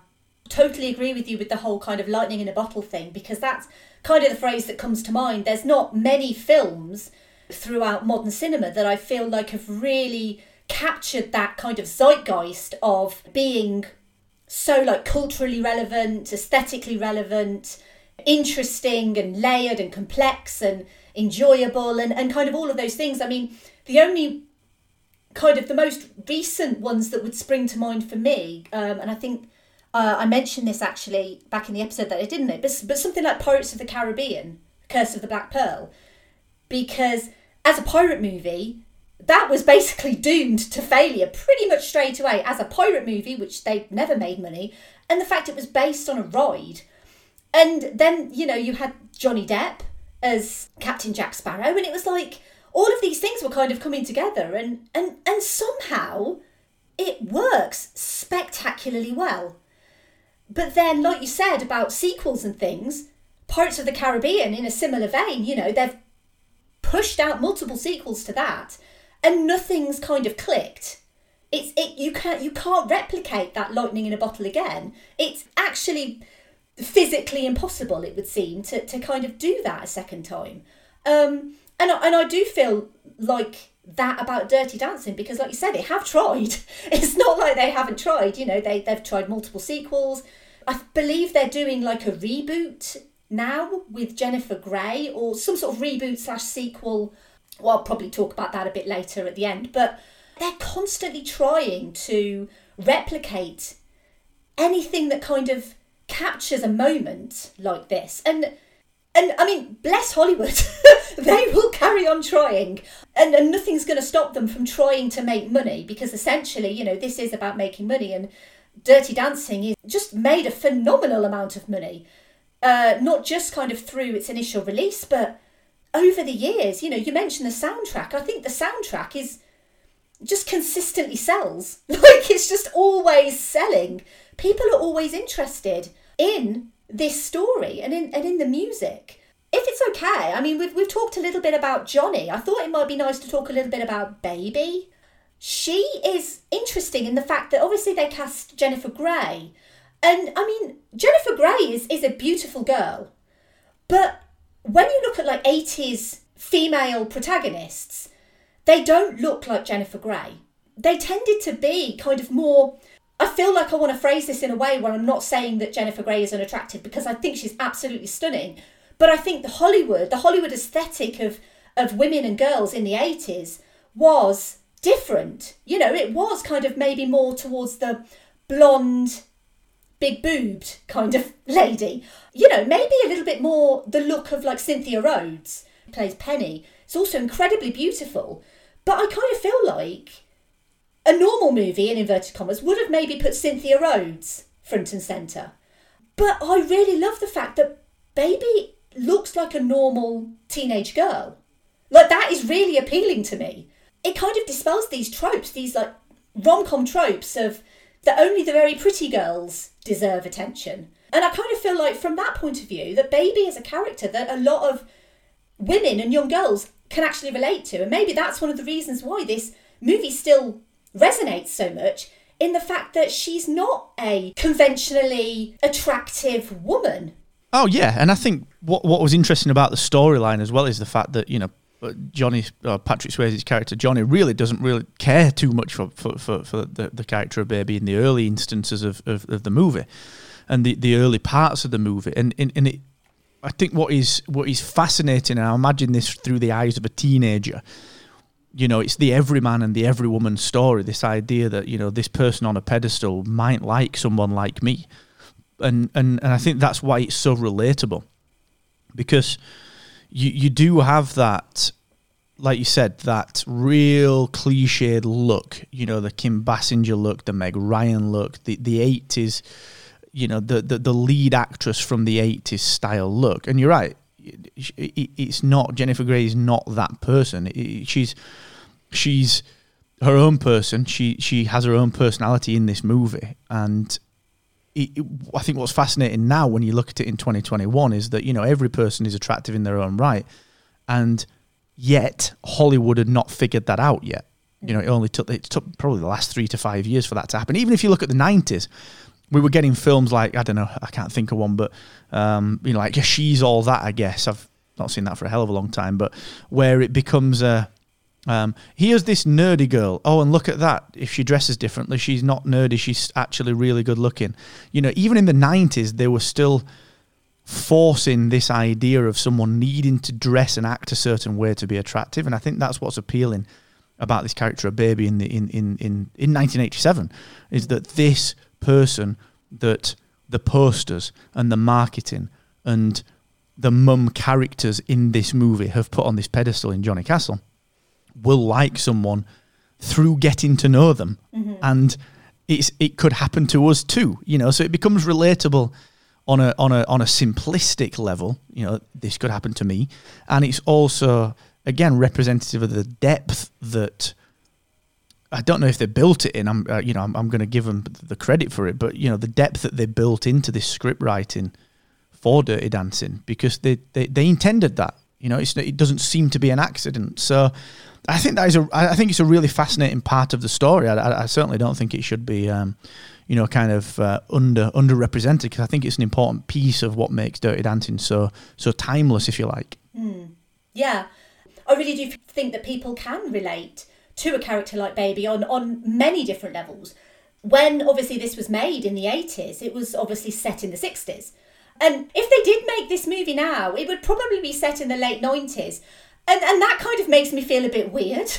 Totally agree with you with the whole kind of lightning in a bottle thing because that's kind of the phrase that comes to mind. There's not many films throughout modern cinema that I feel like have really captured that kind of zeitgeist of being so like culturally relevant, aesthetically relevant, interesting and layered and complex and enjoyable and, and kind of all of those things. I mean, the only kind of the most recent ones that would spring to mind for me, um, and I think uh, I mentioned this actually back in the episode that I didn't know, but, but something like Pirates of the Caribbean, Curse of the Black Pearl, because as a pirate movie, that was basically doomed to failure pretty much straight away as a pirate movie, which they never made money, and the fact it was based on a ride. And then, you know, you had Johnny Depp as Captain Jack Sparrow, and it was like all of these things were kind of coming together, and and and somehow it works spectacularly well. But then, like you said about sequels and things, Pirates of the Caribbean, in a similar vein, you know, they've pushed out multiple sequels to that, and nothing's kind of clicked. It's it you can't you can't replicate that lightning in a bottle again. It's actually physically impossible, it would seem, to, to kind of do that a second time. Um, and I, and I do feel like that about Dirty Dancing because, like you said, they have tried. It's not like they haven't tried. You know, they they've tried multiple sequels. I believe they're doing like a reboot now with Jennifer Grey or some sort of reboot slash sequel. Well, I'll probably talk about that a bit later at the end. But they're constantly trying to replicate anything that kind of captures a moment like this and and I mean, bless Hollywood, they will carry on trying, and, and nothing's going to stop them from trying to make money because essentially, you know, this is about making money, and Dirty Dancing is just made a phenomenal amount of money, uh, not just kind of through its initial release, but over the years. You know, you mentioned the soundtrack. I think the soundtrack is just consistently sells. Like it's just always selling. People are always interested in this story and in and in the music. If it's okay, I mean we've we've talked a little bit about Johnny. I thought it might be nice to talk a little bit about Baby. She is interesting in the fact that obviously they cast Jennifer Grey. And I mean, Jennifer Grey is, is a beautiful girl. But when you look at like 80s female protagonists, they don't look like Jennifer Grey. They tended to be kind of more. I feel like I want to phrase this in a way where I'm not saying that Jennifer Grey is unattractive because I think she's absolutely stunning. But I think the Hollywood, the Hollywood aesthetic of, of women and girls in the 80s was different. You know, it was kind of maybe more towards the blonde, big boobed kind of lady. You know, maybe a little bit more the look of like Cynthia Rhodes, plays Penny. It's also incredibly beautiful. But I kind of feel like a normal movie, in inverted commas, would have maybe put Cynthia Rhodes front and centre. But I really love the fact that Baby looks like a normal teenage girl. Like, that is really appealing to me. It kind of dispels these tropes, these like rom com tropes of that only the very pretty girls deserve attention. And I kind of feel like, from that point of view, that Baby is a character that a lot of women and young girls can actually relate to. And maybe that's one of the reasons why this movie still resonates so much in the fact that she's not a conventionally attractive woman. Oh yeah, and I think what what was interesting about the storyline as well is the fact that you know Johnny uh, Patrick Swayze's character Johnny really doesn't really care too much for for, for, for the, the character of Baby in the early instances of, of, of the movie and the, the early parts of the movie. And, and, and it I think what is what is fascinating and I imagine this through the eyes of a teenager you know it's the everyman and the everywoman story this idea that you know this person on a pedestal might like someone like me. And and, and I think that's why it's so relatable. Because you you do have that like you said that real cliched look you know the Kim Basinger look the Meg Ryan look the the 80s you know the, the the lead actress from the 80s style look. And you're right it's not Jennifer Grey is not that person. She's she's her own person. She she has her own personality in this movie. And it, I think what's fascinating now when you look at it in 2021 is that you know every person is attractive in their own right, and yet Hollywood had not figured that out yet. You know, it only took it took probably the last three to five years for that to happen. Even if you look at the 90s, we were getting films like I don't know, I can't think of one, but um, you know, like she's all that. I guess I've not seen that for a hell of a long time, but where it becomes a Um, here's this nerdy girl. Oh, and look at that. If she dresses differently, she's not nerdy. She's actually really good looking. You know, even in the 90s, they were still forcing this idea of someone needing to dress and act a certain way to be attractive. And I think that's what's appealing about this character of Baby in the in, in, in, in 1987 is that this person that the posters and the marketing and the mum characters in this movie have put on this pedestal in Johnny Castle will like someone through getting to know them and it's it could happen to us too you know so it becomes relatable on a on a on a simplistic level you know this could happen to me and it's also again representative of the depth that I don't know if they built it in. I'm, uh, you know, I'm, I'm going to give them the credit for it, but you know, the depth that they built into this script writing for Dirty Dancing because they they, they intended that. You know, it doesn't seem to be an accident. So, I think that is a. I think it's a really fascinating part of the story. I, I, certainly don't think it should be, um, you know, kind of uh, under underrepresented because I think it's an important piece of what makes Dirty Dancing so so timeless, if you like. Yeah, I really do think that people can relate to a character like Baby on on many different levels. When obviously this was made in the 80s, it was obviously set in the 60s. And if they did make this movie now, it would probably be set in the late 90s. And and that kind of makes me feel a bit weird.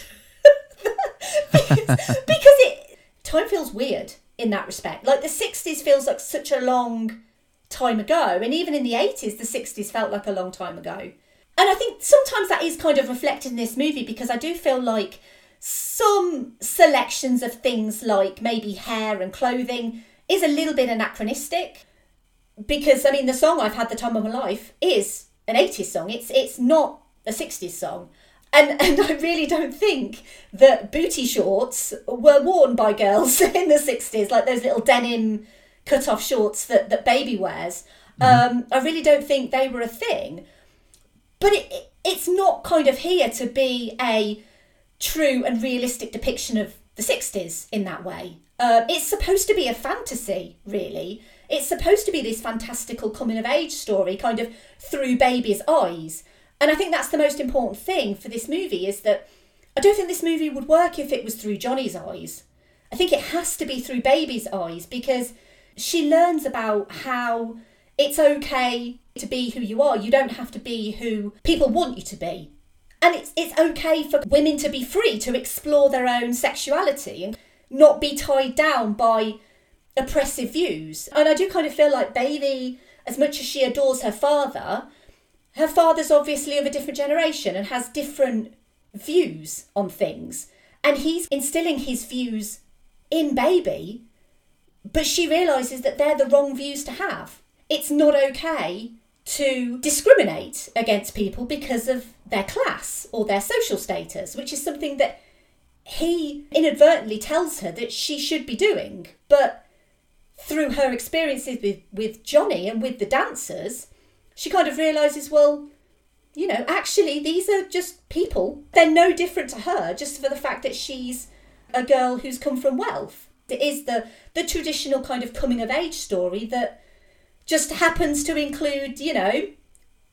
because, because it time feels weird in that respect. Like the 60s feels like such a long time ago, and even in the 80s, the 60s felt like a long time ago. And I think sometimes that is kind of reflected in this movie because I do feel like some selections of things like maybe hair and clothing is a little bit anachronistic. Because I mean the song I've had the time of my life is an 80s song. It's it's not a 60s song. And and I really don't think that booty shorts were worn by girls in the 60s, like those little denim cut off shorts that, that baby wears. Um, I really don't think they were a thing but it, it- it's not kind of here to be a true and realistic depiction of the 60s in that way. Uh, it's supposed to be a fantasy, really. It's supposed to be this fantastical coming of age story, kind of through baby's eyes. And I think that's the most important thing for this movie is that I don't think this movie would work if it was through Johnny's eyes. I think it has to be through baby's eyes because she learns about how it's okay to be who you are. You don't have to be who people want you to be. And it's it's okay for women to be free to explore their own sexuality and not be tied down by oppressive views. And I do kind of feel like Baby, as much as she adores her father, her father's obviously of a different generation and has different views on things. And he's instilling his views in Baby, but she realises that they're the wrong views to have. It's not okay to discriminate against people because of their class or their social status, which is something that he inadvertently tells her that she should be doing. But through her experiences with, with Johnny and with the dancers, she kind of realises, well, you know, actually, these are just people. They're no different to her just for the fact that she's a girl who's come from wealth. It is the, the traditional kind of coming of age story that just happens to include, you know,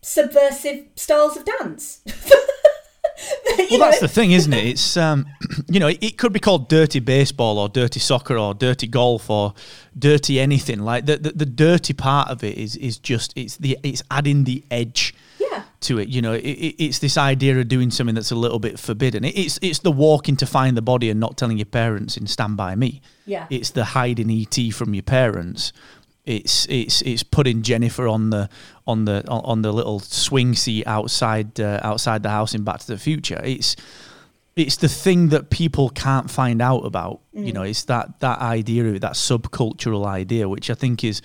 subversive styles of dance. Well, that's the thing, isn't it? It's um, you know, it, it could be called dirty baseball or dirty soccer or dirty golf or dirty anything. Like the, the the dirty part of it is is just it's the it's adding the edge to it. You know, it, it, it's this idea of doing something that's a little bit forbidden. It, it's it's the walking to find the body and not telling your parents in Stand by Me. Yeah. It's the hiding ET from your parents. It's it's it's putting Jennifer on the on the on, the little swing seat outside uh, outside the house in Back to the Future. It's it's the thing that people can't find out about. You know, it's that that idea of it, that subcultural idea, which I think is,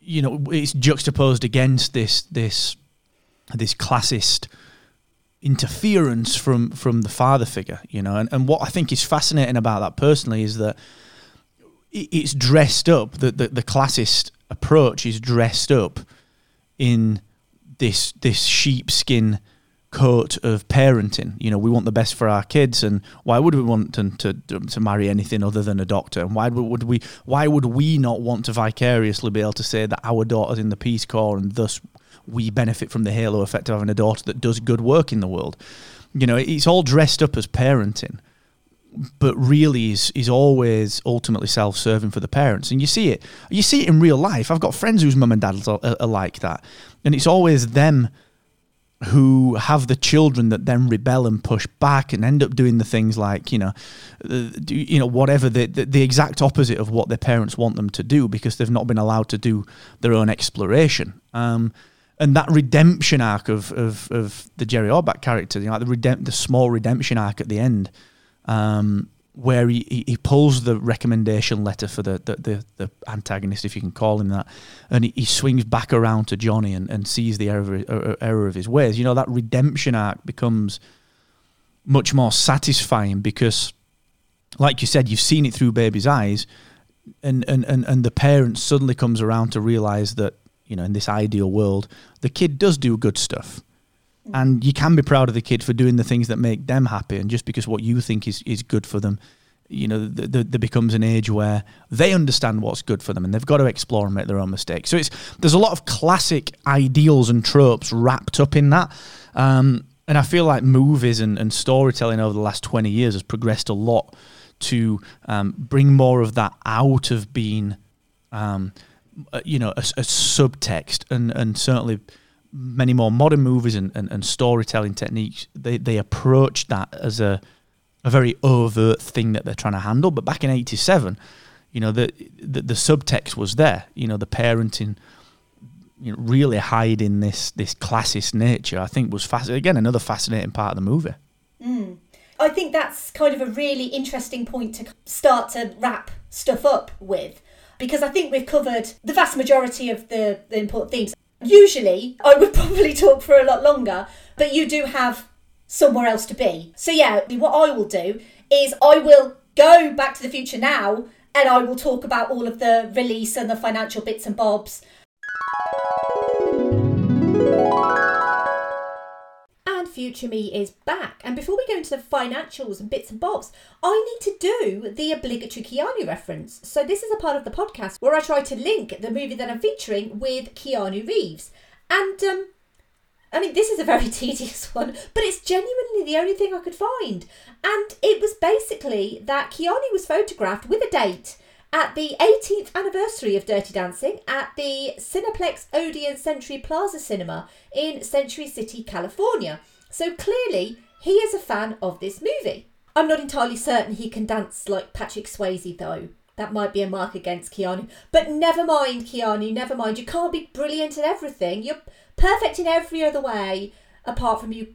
you know, it's juxtaposed against this this this classist interference from from the father figure. You know, and, and what I think is fascinating about that personally is that it's dressed up. The, the the classist approach is dressed up in this this sheepskin coat of parenting. You know, we want the best for our kids, and why would we want them to to marry anything other than a doctor? And why would we why would we not want to vicariously be able to say that our daughter's in the Peace Corps, and thus we benefit from the halo effect of having a daughter that does good work in the world? You know, it's all dressed up as parenting, but really is is always ultimately self-serving for the parents. And you see it, you see it in real life. I've got friends whose mum and dad are, are like that, and it's always them who have the children that then rebel and push back and end up doing the things like you know uh, do, you know whatever the, the the exact opposite of what their parents want them to do because they've not been allowed to do their own exploration um, and that redemption arc of, of, of the Jerry Orbach character, you know, like the redemp- the small redemption arc at the end, um, where he, he, pulls the recommendation letter for the, the, the, the antagonist, if you can call him that, and he, he swings back around to Johnny and, and sees the error, of- er- error of his ways. You know, that redemption arc becomes much more satisfying because, like you said, you've seen it through baby's eyes, and, and, and, and the parent suddenly comes around to realize that, you know, in this ideal world, the kid does do good stuff. And you can be proud of the kid for doing the things that make them happy. And just because what you think is, is good for them, you know, th- th- there becomes an age where they understand what's good for them and they've got to explore and make their own mistakes. So it's there's a lot of classic ideals and tropes wrapped up in that. Um, and I feel like movies and, and storytelling over the last 20 years has progressed a lot to um, bring more of that out of being, um, uh, you know, a, a subtext and, and certainly many more modern movies and, and, and storytelling techniques, they, they approach that as a, a very overt thing that they're trying to handle. But back in 87, you know, the, the, the subtext was there, you know, the parenting, you know, really hiding this, this classist nature, I think was fascinating. Again, another fascinating part of the movie. Mm. I think that's kind of a really interesting point to start to wrap stuff up with because I think we've covered the vast majority of the, the important themes. Usually, I would probably talk for a lot longer, but you do have somewhere else to be. So, yeah, what I will do is I will go back to the future now and I will talk about all of the release and the financial bits and bobs. Future Me is back. And before we go into the financials and bits and bobs, I need to do the obligatory Keanu reference. So, this is a part of the podcast where I try to link the movie that I'm featuring with Keanu Reeves. And, um, I mean, this is a very tedious one, but it's genuinely the only thing I could find. And it was basically that Keanu was photographed with a date at the 18th anniversary of Dirty Dancing at the Cineplex Odeon Century Plaza Cinema in Century City, California. So clearly, he is a fan of this movie. I'm not entirely certain he can dance like Patrick Swayze, though. That might be a mark against Keanu. But never mind, Keanu, never mind. You can't be brilliant at everything. You're perfect in every other way, apart from you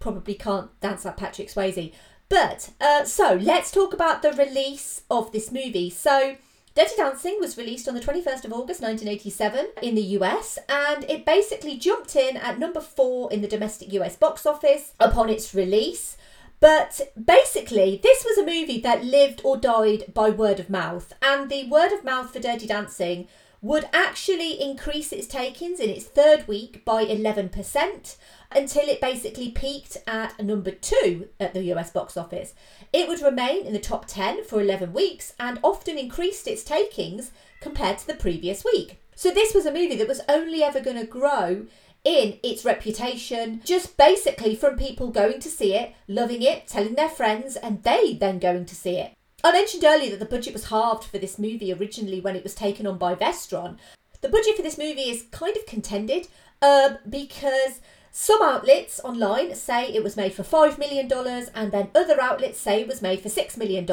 probably can't dance like Patrick Swayze. But, uh, so let's talk about the release of this movie. So, Dirty Dancing was released on the 21st of August 1987 in the US and it basically jumped in at number four in the domestic US box office upon its release. But basically, this was a movie that lived or died by word of mouth, and the word of mouth for Dirty Dancing would actually increase its takings in its third week by 11% until it basically peaked at number two at the US box office. It would remain in the top 10 for 11 weeks and often increased its takings compared to the previous week. So, this was a movie that was only ever going to grow in its reputation, just basically from people going to see it, loving it, telling their friends, and they then going to see it. I mentioned earlier that the budget was halved for this movie originally when it was taken on by Vestron. The budget for this movie is kind of contended um, because some outlets online say it was made for $5 million and then other outlets say it was made for $6 million.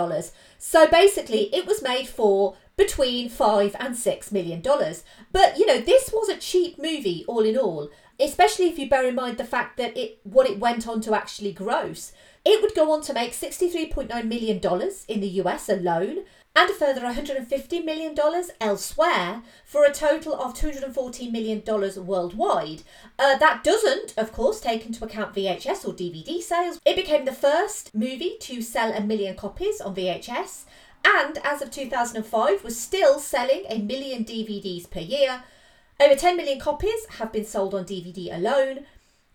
So basically, it was made for between 5 and $6 million. But, you know, this was a cheap movie all in all, especially if you bear in mind the fact that it what it went on to actually gross. It would go on to make $63.9 million in the US alone and a further $150 million elsewhere for a total of $214 million worldwide. Uh, that doesn't, of course, take into account VHS or DVD sales. It became the first movie to sell a million copies on VHS and, as of 2005, was still selling a million DVDs per year. Over 10 million copies have been sold on DVD alone.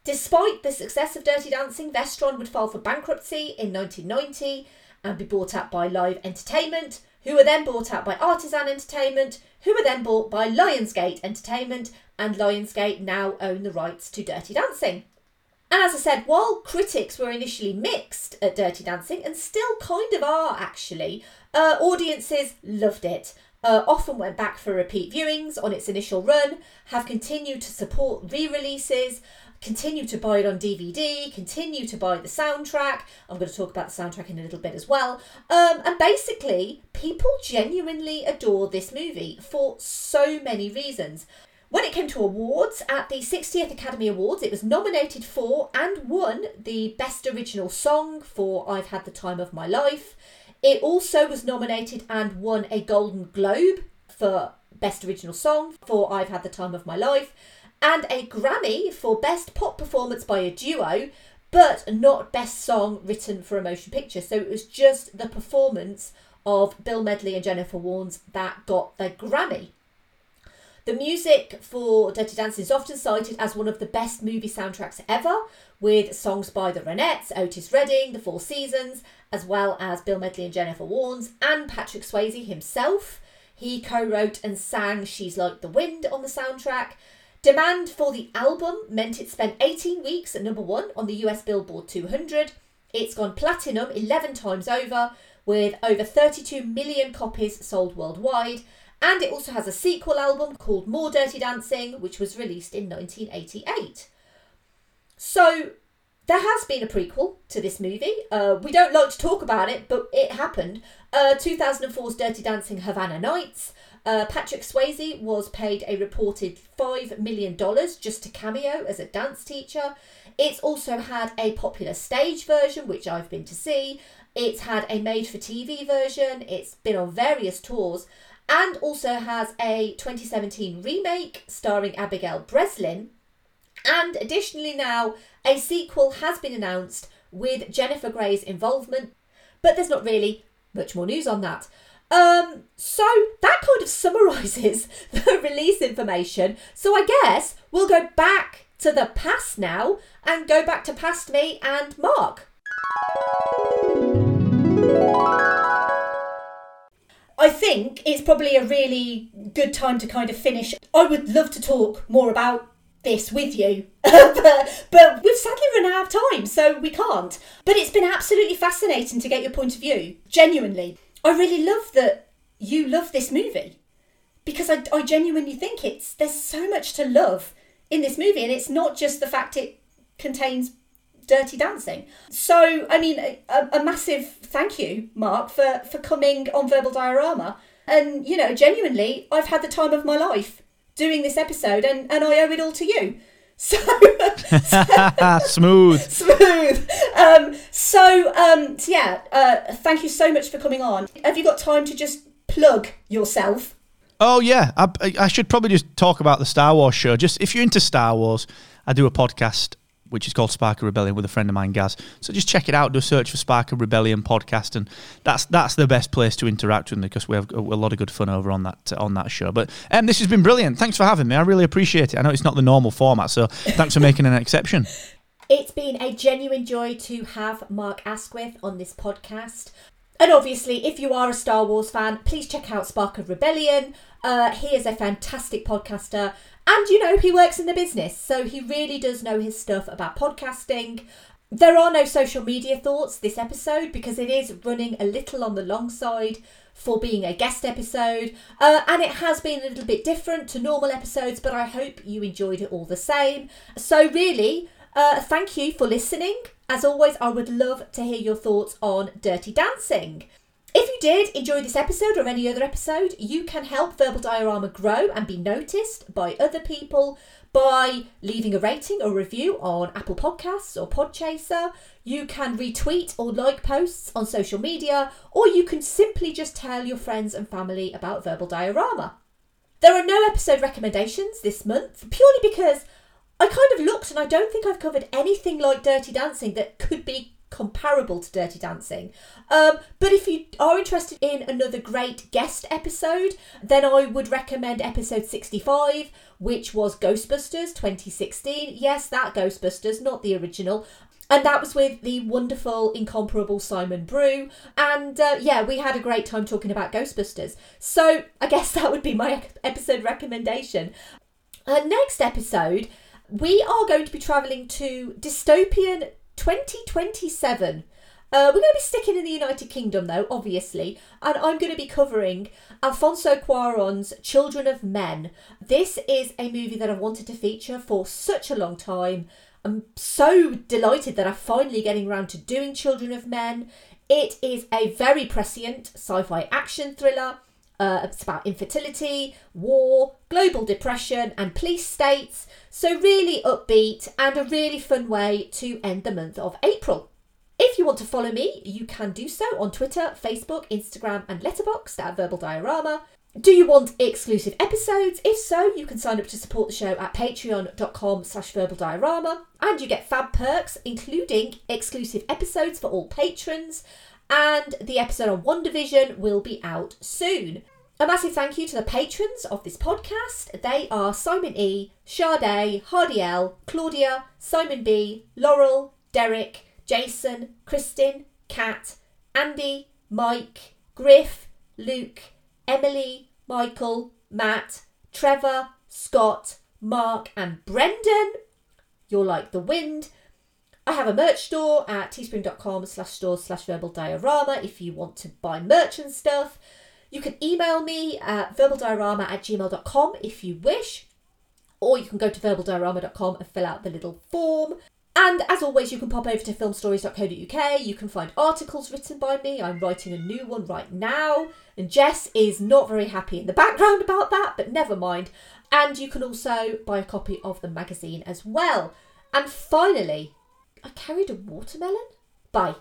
Despite the success of Dirty Dancing, Vestron would file for bankruptcy in 1990 and be bought out by Live Entertainment, who were then bought out by Artisan Entertainment, who were then bought by Lionsgate Entertainment, and Lionsgate now own the rights to Dirty Dancing. And as I said, while critics were initially mixed at Dirty Dancing, and still kind of are actually, uh, audiences loved it. Uh, often went back for repeat viewings on its initial run, have continued to support re releases, continue to buy it on DVD, continue to buy the soundtrack. I'm going to talk about the soundtrack in a little bit as well. Um, and basically, people genuinely adore this movie for so many reasons. When it came to awards, at the 60th Academy Awards, it was nominated for and won the Best Original Song for I've Had the Time of My Life. It also was nominated and won a Golden Globe for Best Original Song for I've Had the Time of My Life and a Grammy for Best Pop Performance by a Duo, but not Best Song written for a motion picture. So it was just the performance of Bill Medley and Jennifer Warnes that got the Grammy. The music for Dirty Dancing is often cited as one of the best movie soundtracks ever, with songs by the Ronettes, Otis Redding, The Four Seasons, as well as Bill Medley and Jennifer Warnes, and Patrick Swayze himself. He co wrote and sang She's Like the Wind on the soundtrack. Demand for the album meant it spent 18 weeks at number one on the US Billboard 200. It's gone platinum 11 times over, with over 32 million copies sold worldwide. And it also has a sequel album called More Dirty Dancing, which was released in 1988. So there has been a prequel to this movie. Uh, we don't like to talk about it, but it happened. Uh, 2004's Dirty Dancing Havana Nights. Uh, Patrick Swayze was paid a reported $5 million just to cameo as a dance teacher. It's also had a popular stage version, which I've been to see. It's had a made for TV version. It's been on various tours and also has a 2017 remake starring Abigail Breslin. And additionally, now a sequel has been announced with Jennifer Grey's involvement, but there's not really much more news on that. Um, so that kind of summarises the release information. So I guess we'll go back to the past now and go back to past me and Mark. I think it's probably a really good time to kind of finish. I would love to talk more about this with you, but, but we've sadly run out of time, so we can't. But it's been absolutely fascinating to get your point of view, genuinely. I really love that you love this movie because I, I genuinely think it's there's so much to love in this movie, and it's not just the fact it contains dirty dancing. So, I mean, a, a massive thank you, Mark, for, for coming on Verbal Diorama. And, you know, genuinely, I've had the time of my life doing this episode, and, and I owe it all to you. So, smooth, smooth. Um, so, um, so yeah, uh, thank you so much for coming on. Have you got time to just plug yourself? Oh yeah, I, I should probably just talk about the Star Wars show. Just if you're into Star Wars, I do a podcast which is called Spark of Rebellion with a friend of mine, Gaz. So just check it out. Do a search for Spark of Rebellion podcast, and that's that's the best place to interact with me because we have a, lot of good fun over on that on that show. But um, this has been brilliant. Thanks for having me. I really appreciate it. I know it's not the normal format, so thanks for making an exception. It's been a genuine joy to have Mark Asquith on this podcast. And obviously, if you are a Star Wars fan, please check out Spark of Rebellion. Uh, he is a fantastic podcaster and you know, he works in the business, so he really does know his stuff about podcasting. There are no social media thoughts this episode because it is running a little on the long side for being a guest episode, uh, and it has been a little bit different to normal episodes, but I hope you enjoyed it all the same. So, really, uh, thank you for listening. As always, I would love to hear your thoughts on Dirty Dancing. If you did enjoy this episode or any other episode, you can help Verbal Diorama grow and be noticed by other people by leaving a rating or review on Apple Podcasts or Podchaser. You can retweet or like posts on social media, or you can simply just tell your friends and family about Verbal Diorama. There are no episode recommendations this month, purely because I kind of looked and I don't think I've covered anything like Dirty Dancing that could be comparable to Dirty Dancing. Um, but if you are interested in another great guest episode, then I would recommend episode 65, which was Ghostbusters 2016. Yes, that Ghostbusters, not the original. And that was with the wonderful, incomparable Simon Brew. And uh, yeah, we had a great time talking about Ghostbusters. So I guess that would be my episode recommendation. Uh, next episode, we are going to be travelling to dystopian 2027. Uh, we're going to be sticking in the United Kingdom, though, obviously, and I'm going to be covering Alfonso Cuaron's Children of Men. This is a movie that I've wanted to feature for such a long time. I'm so delighted that I'm finally getting around to doing Children of Men. It is a very prescient sci fi action thriller. Uh, it's about infertility, war, global depression, and police states. So, really upbeat and a really fun way to end the month of April. If you want to follow me, you can do so on Twitter, Facebook, Instagram, and Letterboxd at Verbal Diorama. Do you want exclusive episodes? If so, you can sign up to support the show at patreon.com slash verbal diorama and you get fab perks, including exclusive episodes for all patrons, and the episode on One Division will be out soon. A massive thank you to the patrons of this podcast. They are Simon E, Sade, Hardy L, Claudia, Simon B, Laurel, Derek, Jason, Kristin, Kat, Andy, Mike, Griff, Luke, Emily, Michael, Matt, Trevor, Scott, Mark, and Brendan. You're like the wind. I have a merch store at teespring.com slash stores slash verbal diorama if you want to buy merch and stuff. You can email me at verbaldiorama at gmail.com if you wish, or you can go to verbaldiorama.com and fill out the little form. And as always, you can pop over to filmstories.co.uk. You can find articles written by me. I'm writing a new one right now. And Jess is not very happy in the background about that, but never mind. And you can also buy a copy of the magazine as well. And finally, I carried a watermelon. Bye.